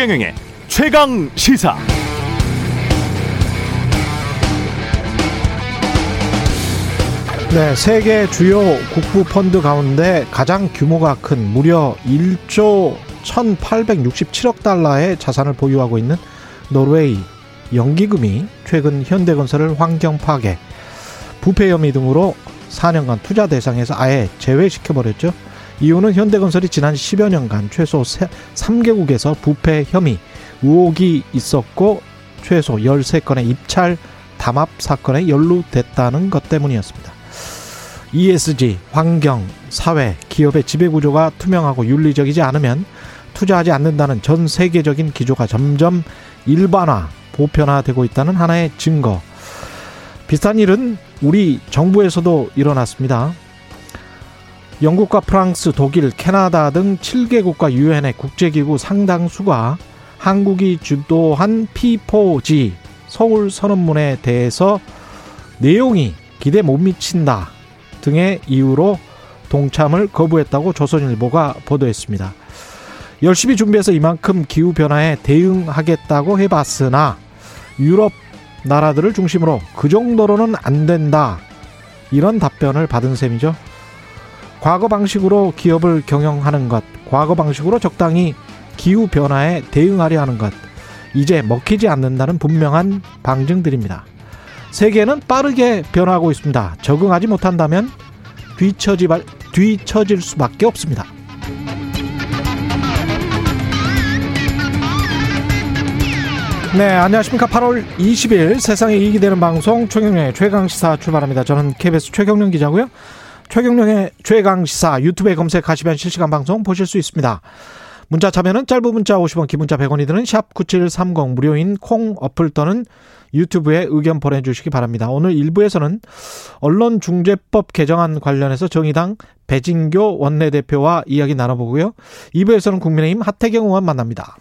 최경영의 최강 시사. 네, 세계 주요 국부 펀드 가운데 가장 규모가 큰 무려 1조 1,867억 달러의 자산을 보유하고 있는 노르웨이 연기금이 최근 현대건설을 환경 파괴, 부패 혐의 등으로 4년간 투자 대상에서 아예 제외시켜 버렸죠. 이유는 현대건설이 지난 10여 년간 최소 3개국에서 부패 혐의, 의혹이 있었고 최소 13건의 입찰 담합 사건에 연루됐다는 것 때문이었습니다. ESG, 환경, 사회, 기업의 지배구조가 투명하고 윤리적이지 않으면 투자하지 않는다는 전 세계적인 기조가 점점 일반화, 보편화되고 있다는 하나의 증거. 비슷한 일은 우리 정부에서도 일어났습니다. 영국과 프랑스, 독일, 캐나다 등 7개국과 유엔의 국제기구 상당수가 한국이 주도한 P4G 서울 선언문에 대해서 내용이 기대 못 미친다 등의 이유로 동참을 거부했다고 조선일보가 보도했습니다. 열심히 준비해서 이만큼 기후변화에 대응하겠다고 해봤으나 유럽 나라들을 중심으로 그 정도로는 안 된다. 이런 답변을 받은 셈이죠. 과거 방식으로 기업을 경영하는 것, 과거 방식으로 적당히 기후 변화에 대응하려 하는 것, 이제 먹히지 않는다는 분명한 방증들입니다. 세계는 빠르게 변화하고 있습니다. 적응하지 못한다면 뒤처지, 뒤처질 수밖에 없습니다. 네, 안녕하십니까. 8월 20일 세상에 이익이 되는 방송 최경령의 최강시사 출발합니다. 저는 KBS 최경령 기자고요. 최경령의 최강 시사 유튜브에 검색하시면 실시간 방송 보실 수 있습니다. 문자 참여는 짧은 문자 50원, 기문자 100원이 드는 샵 9730 무료인 콩 어플 또는 유튜브에 의견 보내주시기 바랍니다. 오늘 1부에서는 언론중재법 개정안 관련해서 정의당 배진교 원내대표와 이야기 나눠보고요. 2부에서는 국민의힘 하태경 의원 만납니다.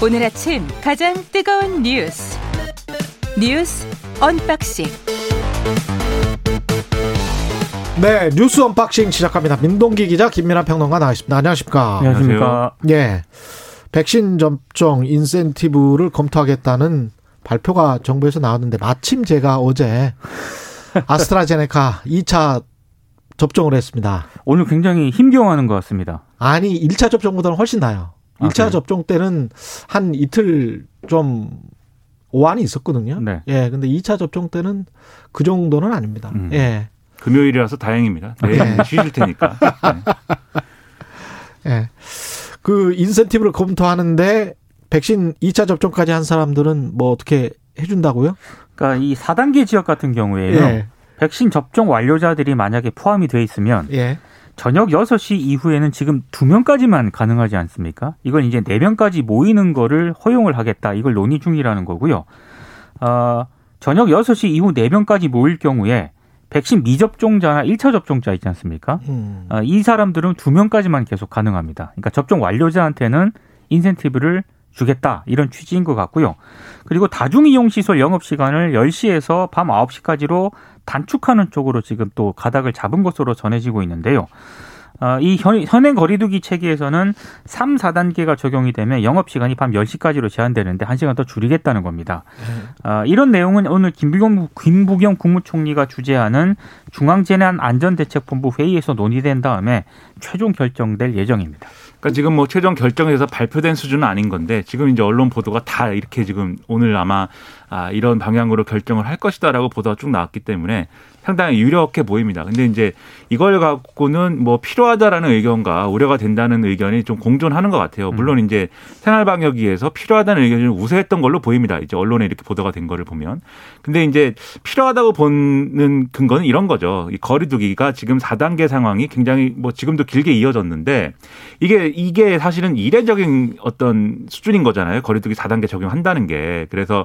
오늘 아침 가장 뜨거운 뉴스 뉴스 언박싱 네 뉴스 언박싱 시작합니다. 민동기 기자 김민아 평론가 나와있습니다. 안녕하십니까? 안녕하십니까? 예, 백신 접종 인센티브를 검토하겠다는 발표가 정부에서 나왔는데 마침 제가 어제 아스트라제네카 2차 접종을 했습니다. 오늘 굉장히 힘겨워하는 것 같습니다. 아니 1차 접종보다는 훨씬 나아요. 1차 아, 접종 때는 한 이틀 좀 오한이 있었거든요. 네. 예, 근데 2차 접종 때는 그 정도는 아닙니다. 음. 예. 금요일이라서 다행입니다. 내일 네. 쉬실 테니까. 네. 예. 그 인센티브를 검토하는데 백신 2차 접종까지 한 사람들은 뭐 어떻게 해준다고요? 그러니까 이 4단계 지역 같은 경우에요. 예. 백신 접종 완료자들이 만약에 포함이 돼 있으면 예. 저녁 6시 이후에는 지금 2명까지만 가능하지 않습니까? 이걸 이제 4명까지 모이는 거를 허용을 하겠다. 이걸 논의 중이라는 거고요. 어, 저녁 6시 이후 4명까지 모일 경우에 백신 미접종자나 1차 접종자 있지 않습니까? 음. 어, 이 사람들은 2명까지만 계속 가능합니다. 그러니까 접종 완료자한테는 인센티브를 주겠다. 이런 취지인 것 같고요. 그리고 다중이용시설 영업시간을 10시에서 밤 9시까지로 단축하는 쪽으로 지금 또 가닥을 잡은 것으로 전해지고 있는데요. 어, 이 현행 거리두기 체계에서는 3, 4단계가 적용이 되면 영업시간이 밤 10시까지로 제한되는데 1시간 더 줄이겠다는 겁니다. 어, 이런 내용은 오늘 김부겸, 김부겸 국무총리가 주재하는 중앙재난안전대책본부 회의에서 논의된 다음에 최종 결정될 예정입니다. 그러니까 지금 뭐 최종 결정해서 발표된 수준은 아닌 건데 지금 이제 언론 보도가 다 이렇게 지금 오늘 아마 아, 이런 방향으로 결정을 할 것이다라고 보도가 쭉 나왔기 때문에 상당히 유력해 보입니다. 근데 이제 이걸 갖고는 뭐 필요하다라는 의견과 우려가 된다는 의견이 좀 공존하는 것 같아요. 물론 음. 이제 생활 방역위에서 필요하다는 의견이 좀 우세했던 걸로 보입니다. 이제 언론에 이렇게 보도가 된 거를 보면. 근데 이제 필요하다고 보는 근거는 이런 거죠. 이 거리두기가 지금 4단계 상황이 굉장히 뭐 지금도 길게 이어졌는데 이게 이게 사실은 이례적인 어떤 수준인 거잖아요. 거리두기 4단계 적용한다는 게. 그래서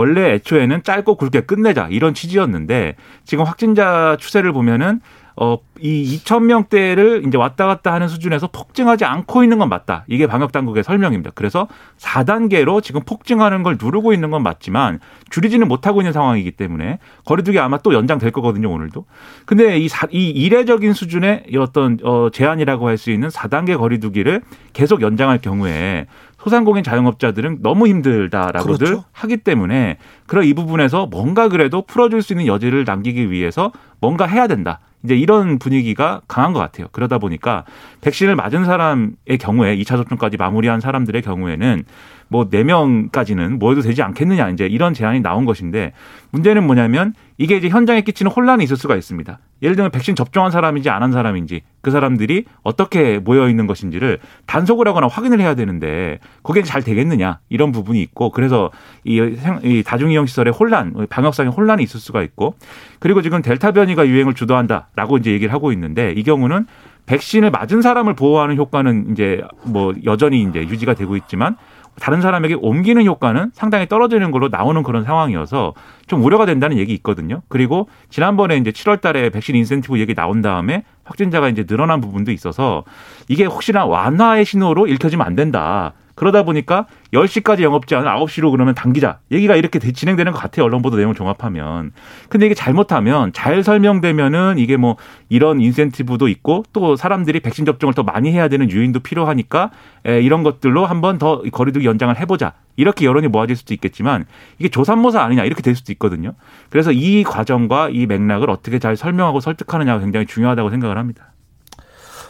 원래 애초에는 짧고 굵게 끝내자 이런 취지였는데 지금 확진자 추세를 보면은 어, 이 2천 명대를 이제 왔다 갔다 하는 수준에서 폭증하지 않고 있는 건 맞다. 이게 방역 당국의 설명입니다. 그래서 4단계로 지금 폭증하는 걸 누르고 있는 건 맞지만 줄이지는 못하고 있는 상황이기 때문에 거리두기 아마 또 연장될 거거든요, 오늘도. 근데 이, 사, 이 이례적인 수준의 어떤 어, 제한이라고 할 수 있는 4단계 거리두기를 계속 연장할 경우에 소상공인 자영업자들은 너무 힘들다라고들 그렇죠. 하기 때문에 그런 이 부분에서 뭔가 그래도 풀어줄 수 있는 여지를 남기기 위해서 뭔가 해야 된다. 이제 이런 분위기가 강한 것 같아요. 그러다 보니까 백신을 맞은 사람의 경우에 2차 접종까지 마무리한 사람들의 경우에는 뭐 4명까지는 뭐 해도 되지 않겠느냐 이제 이런 제안이 나온 것인데 문제는 뭐냐면 이게 이제 현장에 끼치는 혼란이 있을 수가 있습니다. 예를 들면 백신 접종한 사람인지 안 한 사람인지 그 사람들이 어떻게 모여 있는 것인지를 단속을 하거나 확인을 해야 되는데 그게 잘 되겠느냐 이런 부분이 있고 그래서 이, 다중이용 시설의 혼란, 방역상의 혼란이 있을 수가 있고 그리고 지금 델타 변이가 유행을 주도한다라고 이제 얘기를 하고 있는데 이 경우는 백신을 맞은 사람을 보호하는 효과는 이제 뭐 여전히 이제 유지가 되고 있지만 다른 사람에게 옮기는 효과는 상당히 떨어지는 걸로 나오는 그런 상황이어서 좀 우려가 된다는 얘기 있거든요. 그리고 지난번에 이제 7월 달에 백신 인센티브 얘기 나온 다음에 확진자가 이제 늘어난 부분도 있어서 이게 혹시나 완화의 신호로 읽혀지면 안 된다. 그러다 보니까 10시까지 영업 제한 9시로 그러면 당기자. 얘기가 이렇게 진행되는 것 같아요. 언론 보도 내용을 종합하면. 근데 이게 잘못하면 잘 설명되면은 이게 뭐 이런 인센티브도 있고 또 사람들이 백신 접종을 더 많이 해야 되는 유인도 필요하니까 이런 것들로 한번 더 거리두기 연장을 해보자. 이렇게 여론이 모아질 수도 있겠지만 이게 조삼모사 아니냐 이렇게 될 수도 있거든요. 그래서 이 과정과 이 맥락을 어떻게 잘 설명하고 설득하느냐가 굉장히 중요하다고 생각을 합니다.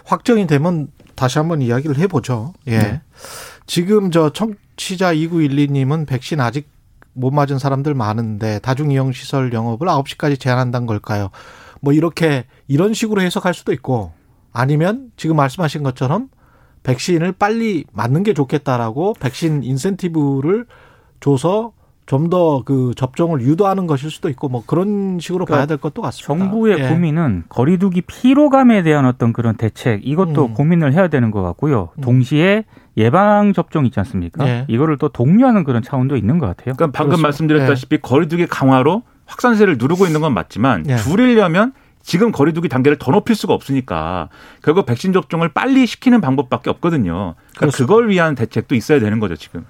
확정이 되면 다시 한번 이야기를 해보죠. 예. 네. 지금 저 청취자 2912님은 백신 아직 못 맞은 사람들 많은데 다중이용 시설 영업을 9시까지 제한한다는 걸까요? 뭐 이렇게 이런 식으로 해석할 수도 있고 아니면 지금 말씀하신 것처럼 백신을 빨리 맞는 게 좋겠다라고 백신 인센티브를 줘서 좀 더 그 접종을 유도하는 것일 수도 있고 뭐 그런 식으로 그러니까 봐야 될 것도 같습니다. 정부의 예. 고민은 거리두기 피로감에 대한 어떤 그런 대책 이것도 음. 고민을 해야 되는 것 같고요. 음. 동시에 예방 접종 있지 않습니까? 예. 이거를 또 독려하는 그런 차원도 있는 것 같아요. 그러니까 방금 그렇죠. 말씀드렸다시피 예. 거리두기 강화로 확산세를 누르고 있는 건 맞지만 예. 줄이려면 지금 거리두기 단계를 더 높일 수가 없으니까 결국 백신 접종을 빨리 시키는 방법밖에 없거든요. 그러니까 그걸 위한 대책도 있어야 되는 거죠 지금.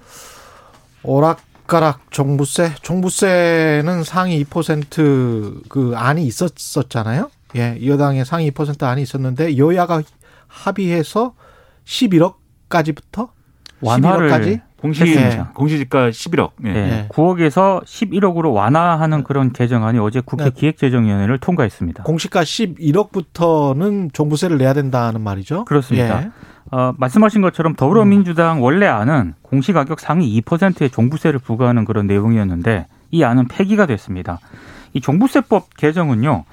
오락 젓가락 종부세, 종부세는 상위 2%그 안이 있었었잖아요. 예, 여당의 상위 2% 안이 있었는데 여야가 합의해서 11억까지부터 완화를 11억까지 공시 네. 공시지가 11억. 네. 네. 9억에서 11억으로 완화하는 그런 개정안이 어제 국회 네. 기획재정위원회를 통과했습니다. 공시가 11억부터는 종부세를 내야 된다는 말이죠. 그렇습니다. 예. 어, 말씀하신 것처럼 더불어민주당 음. 원래 안은 공시가격 상위 2%의 종부세를 부과하는 그런 내용이었는데 이 안은 폐기가 됐습니다. 이 종부세법 개정은요.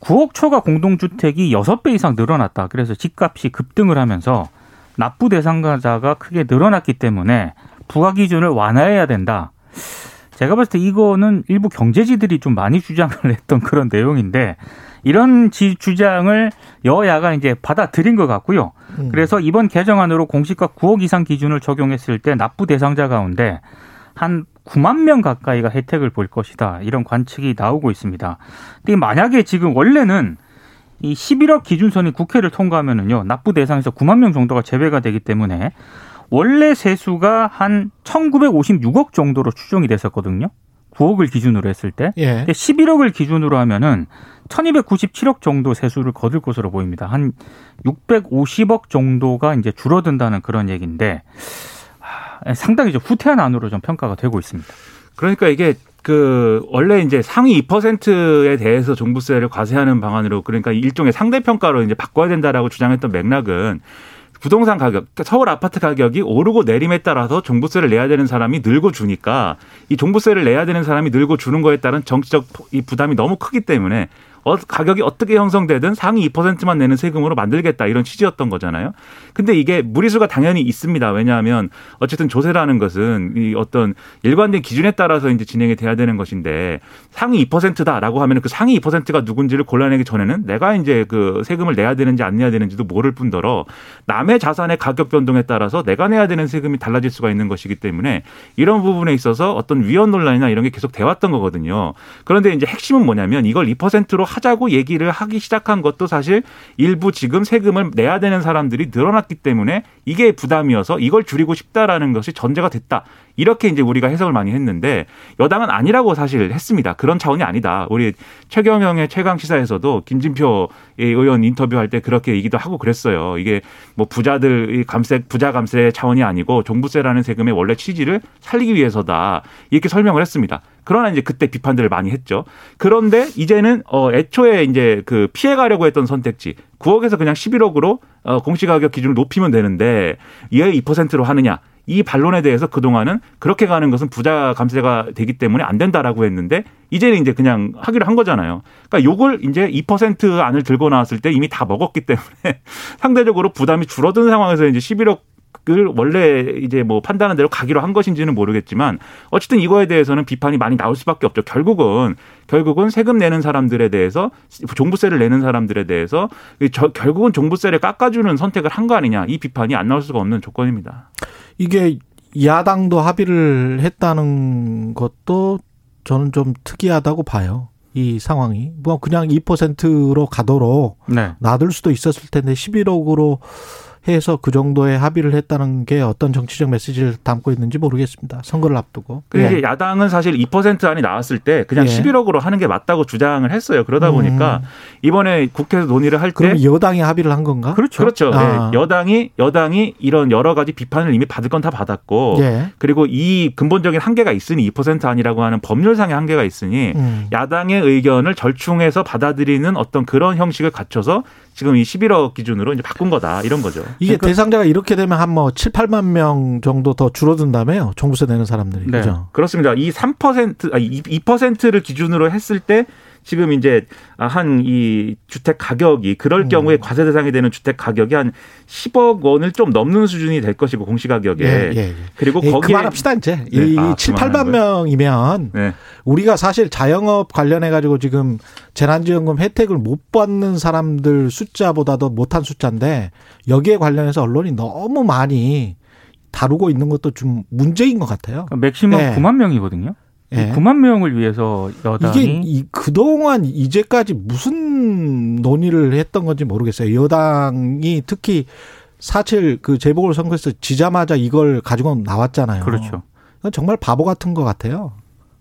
9억 초과 공동주택이 6배 이상 늘어났다. 그래서 집값이 급등을 하면서 납부 대상자가 크게 늘어났기 때문에 부과 기준을 완화해야 된다. 제가 봤을 때 이거는 일부 경제지들이 좀 많이 주장을 했던 그런 내용인데 이런 지 주장을 여야가 이제 받아들인 것 같고요. 음. 그래서 이번 개정안으로 공시가 9억 이상 기준을 적용했을 때 납부 대상자 가운데 한 9만 명 가까이가 혜택을 볼 것이다. 이런 관측이 나오고 있습니다. 근데 만약에 지금 원래는 이 11억 기준선이 국회를 통과하면은요, 납부 대상에서 9만 명 정도가 제외가 되기 때문에 원래 세수가 한 1,956억 정도로 추정이 됐었거든요. 9억을 기준으로 했을 때. 예. 11억을 기준으로 하면은 1297억 정도 세수를 거둘 것으로 보입니다. 한 650억 정도가 이제 줄어든다는 그런 얘기인데 상당히 좀 후퇴한 안으로 좀 평가가 되고 있습니다. 그러니까 이게 그 원래 이제 상위 2%에 대해서 종부세를 과세하는 방안으로 그러니까 일종의 상대 평가로 이제 바꿔야 된다라고 주장했던 맥락은 부동산 가격, 그러니까 서울 아파트 가격이 오르고 내림에 따라서 종부세를 내야 되는 사람이 늘고 주니까 이 종부세를 내야 되는 사람이 늘고 주는 거에 따른 정치적 이 부담이 너무 크기 때문에 어, 가격이 어떻게 형성되든 상위 2%만 내는 세금으로 만들겠다 이런 취지였던 거잖아요. 근데 이게 무리수가 당연히 있습니다. 왜냐하면 어쨌든 조세라는 것은 이 어떤 일관된 기준에 따라서 이제 진행이 돼야 되는 것인데 상위 2%다라고 하면 그 상위 2%가 누군지를 골라내기 전에는 내가 이제 그 세금을 내야 되는지 안 내야 되는지도 모를 뿐더러 남의 자산의 가격 변동에 따라서 내가 내야 되는 세금이 달라질 수가 있는 것이기 때문에 이런 부분에 있어서 어떤 위헌 논란이나 이런 게 계속 돼왔던 거거든요. 그런데 이제 핵심은 뭐냐면 이걸 2%로 하자고 얘기를 하기 시작한 것도 사실 일부 지금 세금을 내야 되는 사람들이 늘어났기 때문에 이게 부담이어서 이걸 줄이고 싶다라는 것이 전제가 됐다. 이렇게 이제 우리가 해석을 많이 했는데 여당은 아니라고 사실 했습니다. 그런 차원이 아니다. 우리 최경영의 최강 시사에서도 김진표 의원 인터뷰할 때 그렇게 얘기도 하고 그랬어요. 이게 뭐 부자들 감세 부자 감세 차원이 아니고 종부세라는 세금의 원래 취지를 살리기 위해서다. 이렇게 설명을 했습니다. 그러나 이제 그때 비판들을 많이 했죠. 그런데 이제는 어 애초에 이제 그 피해 가려고 했던 선택지 9억에서 그냥 11억으로 어 공시가격 기준을 높이면 되는데 이에 2%로 하느냐. 이 반론에 대해서 그동안은 그렇게 가는 것은 부자 감세가 되기 때문에 안 된다라고 했는데 이제는 이제 그냥 하기로 한 거잖아요. 그러니까 요걸 이제 2% 안을 들고 나왔을 때 이미 다 먹었기 때문에 상대적으로 부담이 줄어든 상황에서 이제 11억 을 원래 이제 뭐 판단한 대로 가기로 한 것인지는 모르겠지만 어쨌든 이거에 대해서는 비판이 많이 나올 수밖에 없죠. 결국은 결국은 세금 내는 사람들에 대해서 종부세를 내는 사람들에 대해서 결국은 종부세를 깎아주는 선택을 한 거 아니냐 이 비판이 안 나올 수가 없는 조건입니다. 이게 야당도 합의를 했다는 것도 저는 좀 특이하다고 봐요. 이 상황이 뭐 그냥 2%로 가도록 네. 놔둘 수도 있었을 텐데 11억으로 해서 그 정도의 합의를 했다는 게 어떤 정치적 메시지를 담고 있는지 모르겠습니다. 선거를 앞두고. 근데 예. 야당은 사실 2% 안이 나왔을 때 그냥 예. 11억으로 하는 게 맞다고 주장을 했어요. 그러다 음. 보니까 이번에 국회에서 논의를 할 때. 여당이 합의를 한 건가? 그렇죠. 그렇죠. 아. 네. 여당이 여당이 이런 여러 가지 비판을 이미 받을 건 다 받았고 예. 그리고 이 근본적인 한계가 있으니 2% 아니라고 하는 법률상의 한계가 있으니 음. 야당의 의견을 절충해서 받아들이는 어떤 그런 형식을 갖춰서 지금 이 11억 기준으로 이제 바꾼 거다 이런 거죠. 이게 그러니까 대상자가 이렇게 되면 한 뭐 7, 8만 명 정도 더 줄어든다며요. 종부세 내는 사람들이. 네. 그죠? 그렇습니다. 이 3%, 아니 2%를 기준으로 했을 때 지금 이제 한 이 주택 가격이 그럴 음. 경우에 과세 대상이 되는 주택 가격이 한 10억 원을 좀 넘는 수준이 될 것이고 공시 가격에 예, 예, 예. 그리고 예, 거기에 그만합시다 이제 네. 이 아, 7, 8만 명이면 네. 우리가 사실 자영업 관련해 가지고 지금 재난지원금 혜택을 못 받는 사람들 숫자보다도 못한 숫자인데 여기에 관련해서 언론이 너무 많이 다루고 있는 것도 좀 문제인 것 같아요. 그러니까 맥시멈 네. 9만 명이거든요. 예. 9만 명을 위해서 여당이 이게 이, 그동안 이제까지 무슨 논의를 했던 건지 모르겠어요. 여당이 특히 사실 그 재보궐 선거에서 지자마자 이걸 가지고 나왔잖아요. 그렇죠. 정말 바보 같은 것 같아요.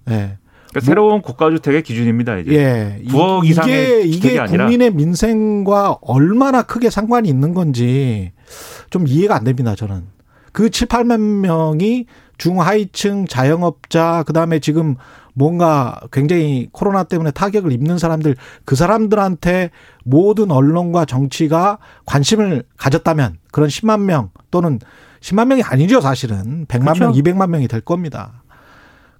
예. 그러니까 새로운 고가주택의 기준입니다. 이제 예. 9억 이상의 이게 이게 국민의 민생과 얼마나 크게 상관이 있는 건지 좀 이해가 안 됩니다. 저는 그 7, 8만 명이 중하위층 자영업자 그다음에 지금 뭔가 굉장히 코로나 때문에 타격을 입는 사람들 그 사람들한테 모든 언론과 정치가 관심을 가졌다면 그런 10만 명 또는 10만 명이 아니죠 사실은 100만 그렇죠. 명, 200만 명이 될 겁니다.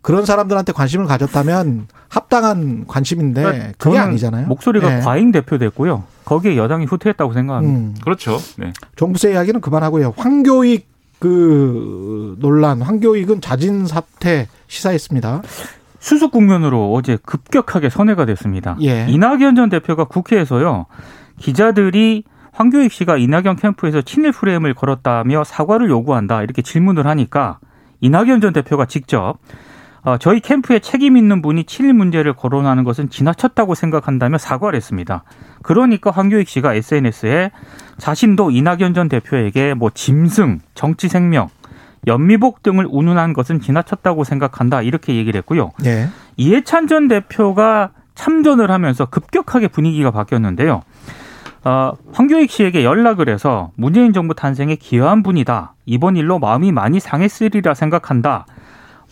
그런 사람들한테 관심을 가졌다면 합당한 관심인데 그러니까 그게 아니잖아요. 목소리가 네. 과잉 대표됐고요. 거기에 여당이 후퇴했다고 생각합니다. 음. 그렇죠. 네. 종부세 이야기는 그만하고요. 황교익 그 논란 황교익은 자진 사퇴 시사했습니다. 수습 국면으로 어제 급격하게 선회가 됐습니다. 예. 이낙연 전 대표가 국회에서요 기자들이 황교익 씨가 이낙연 캠프에서 친일 프레임을 걸었다며 사과를 요구한다 이렇게 질문을 하니까 이낙연 전 대표가 직접 어, 저희 캠프에 책임 있는 분이 친일 문제를 거론하는 것은 지나쳤다고 생각한다며 사과를 했습니다. 그러니까 황교익 씨가 SNS에 자신도 이낙연 전 대표에게 뭐 짐승, 정치 생명, 연미복 등을 운운한 것은 지나쳤다고 생각한다 이렇게 얘기를 했고요. 네. 이해찬 전 대표가 참전을 하면서 급격하게 분위기가 바뀌었는데요. 어, 황교익 씨에게 연락을 해서 문재인 정부 탄생에 기여한 분이다. 이번 일로 마음이 많이 상했으리라 생각한다.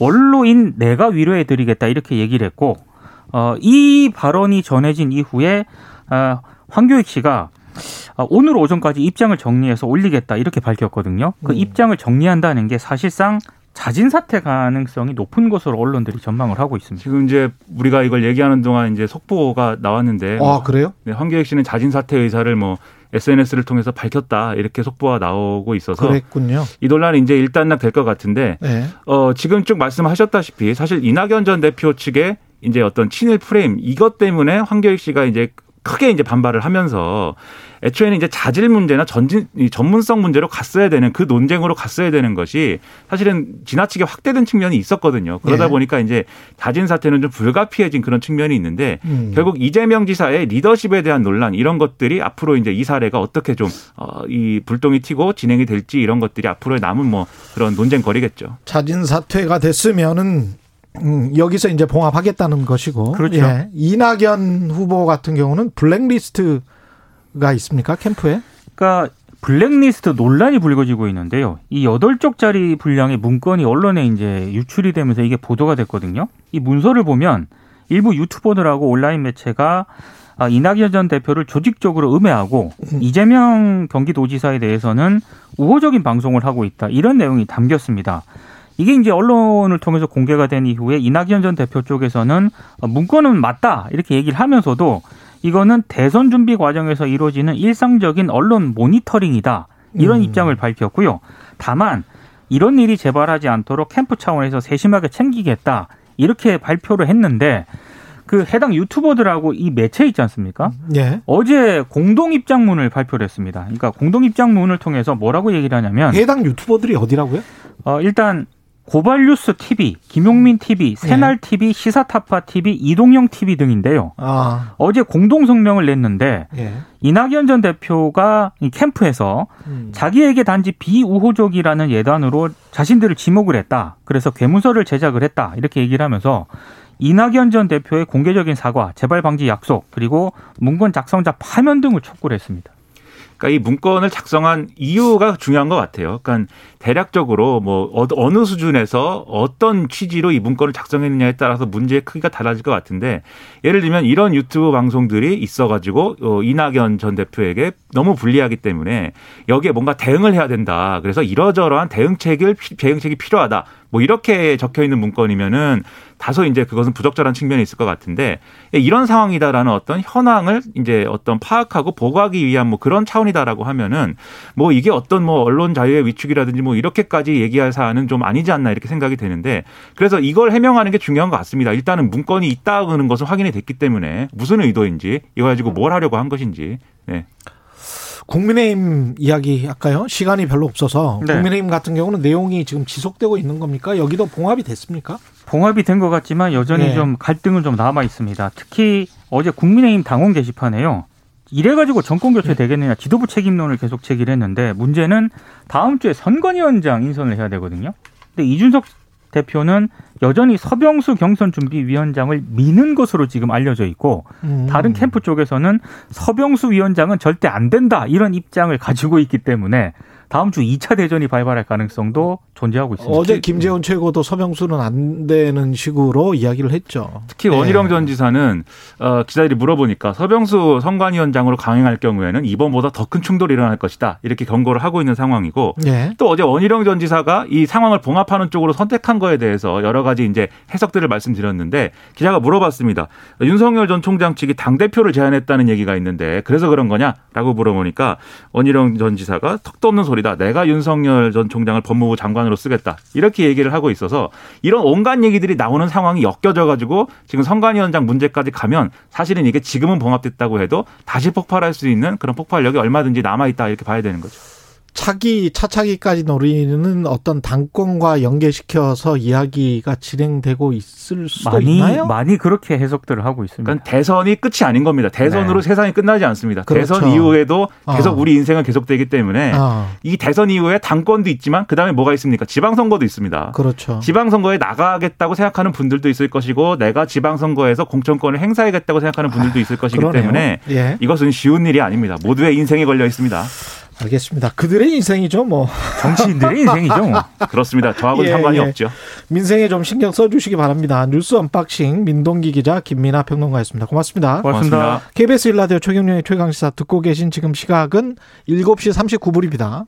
원로인 내가 위로해드리겠다 이렇게 얘기를 했고 어, 이 발언이 전해진 이후에 어, 황교익 씨가 어, 오늘 오전까지 입장을 정리해서 올리겠다 이렇게 밝혔거든요. 그 음. 입장을 정리한다는 게 사실상 자진 사퇴 가능성이 높은 것으로 언론들이 전망을 하고 있습니다. 지금 이제 우리가 이걸 얘기하는 동안 이제 속보가 나왔는데 아 그래요? 네, 황교익 씨는 자진 사퇴 의사를 뭐 SNS를 통해서 밝혔다 이렇게 속보가 나오고 있어서 그랬군요. 이 논란이 이제 일단락 될 것 같은데 네. 어, 지금 쭉 말씀하셨다시피 사실 이낙연 전 대표 측의 이제 어떤 친일 프레임 이것 때문에 황교익 씨가 이제 크게 이제 반발을 하면서 애초에는 이제 자질 문제나 전진 전문성 문제로 갔어야 되는 그 논쟁으로 갔어야 되는 것이 사실은 지나치게 확대된 측면이 있었거든요. 그러다 네. 보니까 이제 자진 사퇴는 좀 불가피해진 그런 측면이 있는데 음. 결국 이재명 지사의 리더십에 대한 논란 이런 것들이 앞으로 이제 이 사례가 어떻게 좀이 어, 불똥이 튀고 진행이 될지 이런 것들이 앞으로 남은 뭐 그런 논쟁거리겠죠. 자진 사퇴가 됐으면은 음, 여기서 이제 봉합하겠다는 것이고. 그렇죠. 예. 이낙연 후보 같은 경우는 블랙리스트가 있습니까? 캠프에? 그러니까 블랙리스트 논란이 불거지고 있는데요. 이 여덟 쪽짜리 분량의 문건이 언론에 이제 유출이 되면서 이게 보도가 됐거든요. 이 문서를 보면 일부 유튜버들하고 온라인 매체가 아, 이낙연 전 대표를 조직적으로 음해하고 음. 이재명 경기도지사에 대해서는 우호적인 방송을 하고 있다. 이런 내용이 담겼습니다. 이게 이제 언론을 통해서 공개가 된 이후에 이낙연 전 대표 쪽에서는 문건은 맞다 이렇게 얘기를 하면서도 이거는 대선 준비 과정에서 이루어지는 일상적인 언론 모니터링이다 이런 음. 입장을 밝혔고요. 다만 이런 일이 재발하지 않도록 캠프 차원에서 세심하게 챙기겠다 이렇게 발표를 했는데 그 해당 유튜버들하고 이 매체 있지 않습니까? 예. 어제 공동 입장문을 발표를 했습니다. 그러니까 공동 입장문을 통해서 뭐라고 얘기를 하냐면 해당 유튜버들이 어디라고요? 어 일단 고발뉴스 TV, 김용민 TV, 새날 TV, 시사타파 TV, 이동영 TV 등인데요. 아. 어제 공동 성명을 냈는데 예. 이낙연 전 대표가 캠프에서 음. 자기에게 단지 비우호적이라는 예단으로 자신들을 지목을 했다. 그래서 괴문서를 제작을 했다. 이렇게 얘기를 하면서 이낙연 전 대표의 공개적인 사과, 재발 방지 약속, 그리고 문건 작성자 파면 등을 촉구를 했습니다. 그러니까 이 문건을 작성한 이유가 중요한 것 같아요. 그러니까 대략적으로 뭐 어느 수준에서 어떤 취지로 이 문건을 작성했느냐에 따라서 문제의 크기가 달라질 것 같은데 예를 들면 이런 유튜브 방송들이 있어가지고 어, 이낙연 전 대표에게 너무 불리하기 때문에 여기에 뭔가 대응을 해야 된다. 그래서 이러저러한 대응책을 대응책이 필요하다. 뭐 이렇게 적혀 있는 문건이면은 다소 이제 그것은 부적절한 측면이 있을 것 같은데 이런 상황이다라는 어떤 현황을 이제 어떤 파악하고 보고하기 위한 뭐 그런 차원이다라고 하면은 뭐 이게 어떤 뭐 언론 자유의 위축이라든지 뭐 이렇게까지 얘기할 사안은 좀 아니지 않나 이렇게 생각이 되는데 그래서 이걸 해명하는 게 중요한 것 같습니다. 일단은 문건이 있다는 것은 확인이 됐기 때문에 무슨 의도인지 이거 가지고 뭘 하려고 한 것인지 네. 국민의힘 이야기 할까요? 시간이 별로 없어서 네. 국민의힘 같은 경우는 내용이 지금 지속되고 있는 겁니까? 여기도 봉합이 됐습니까? 봉합이 된 것 같지만 여전히 네. 좀 갈등은 좀 남아 있습니다. 특히 어제 국민의힘 당원 게시판에요. 이래가지고 정권 교체 되겠느냐 지도부 책임론을 계속 제기를 했는데 문제는 다음 주에 선관위원장 인선을 해야 되거든요. 근데 이준석 대표는 여전히 서병수 경선 준비 위원장을 미는 것으로 지금 알려져 있고 음. 다른 캠프 쪽에서는 서병수 위원장은 절대 안 된다 이런 입장을 가지고 있기 때문에 다음 주 2차 대전이 발발할 가능성도 존재하고 있습니다. 어제 김재원 최고도 서병수는 안 되는 식으로 이야기를 했죠. 특히 네. 원희룡 전 지사는 어, 기자들이 물어보니까 서병수 선관위원장으로 강행할 경우에는 이번보다 더 큰 충돌이 일어날 것이다. 이렇게 경고를 하고 있는 상황이고 네. 또 어제 원희룡 전 지사가 이 상황을 봉합하는 쪽으로 선택한 거에 대해서 여러 가지 이제 해석들을 말씀드렸는데 기자가 물어봤습니다. 윤석열 전 총장 측이 당 대표를 제안했다는 얘기가 있는데 그래서 그런 거냐라고 물어보니까 원희룡 전 지사가 턱도 없는 소리 소리다. 내가 윤석열 전 총장을 법무부 장관으로 쓰겠다. 이렇게 얘기를 하고 있어서 이런 온갖 얘기들이 나오는 상황이 엮여져 가지고 지금 선관위원장 문제까지 가면 사실은 이게 지금은 봉합됐다고 해도 다시 폭발할 수 있는 그런 폭발력이 얼마든지 남아 있다 이렇게 봐야 되는 거죠. 차기 차차기까지 노리는 어떤 당권과 연계시켜서 이야기가 진행되고 있을 수도 많이, 있나요? 많이 그렇게 해석들을 하고 있습니다. 그러니까 대선이 끝이 아닌 겁니다. 대선으로 네. 세상이 끝나지 않습니다. 그렇죠. 대선 이후에도 계속 어. 우리 인생은 계속되기 때문에 어. 이 대선 이후에 당권도 있지만 그 다음에 뭐가 있습니까? 지방선거도 있습니다. 그렇죠. 지방선거에 나가겠다고 생각하는 분들도 있을 것이고 내가 지방선거에서 공천권을 행사하겠다고 생각하는 분들도 있을 것이기 아, 때문에 예. 이것은 쉬운 일이 아닙니다. 모두의 인생에 걸려 있습니다. 알겠습니다. 그들의 인생이죠, 뭐. 정치인들의 인생이죠, 뭐. 그렇습니다. 저하고는 예, 상관이 예. 없죠. 민생에 좀 신경 써주시기 바랍니다. 뉴스 언박싱 민동기 기자 김민아 평론가였습니다. 고맙습니다. 고맙습니다. 고맙습니다. KBS 1라디오 최경영의 최강시사 듣고 계신 지금 시각은 7시 39분입니다.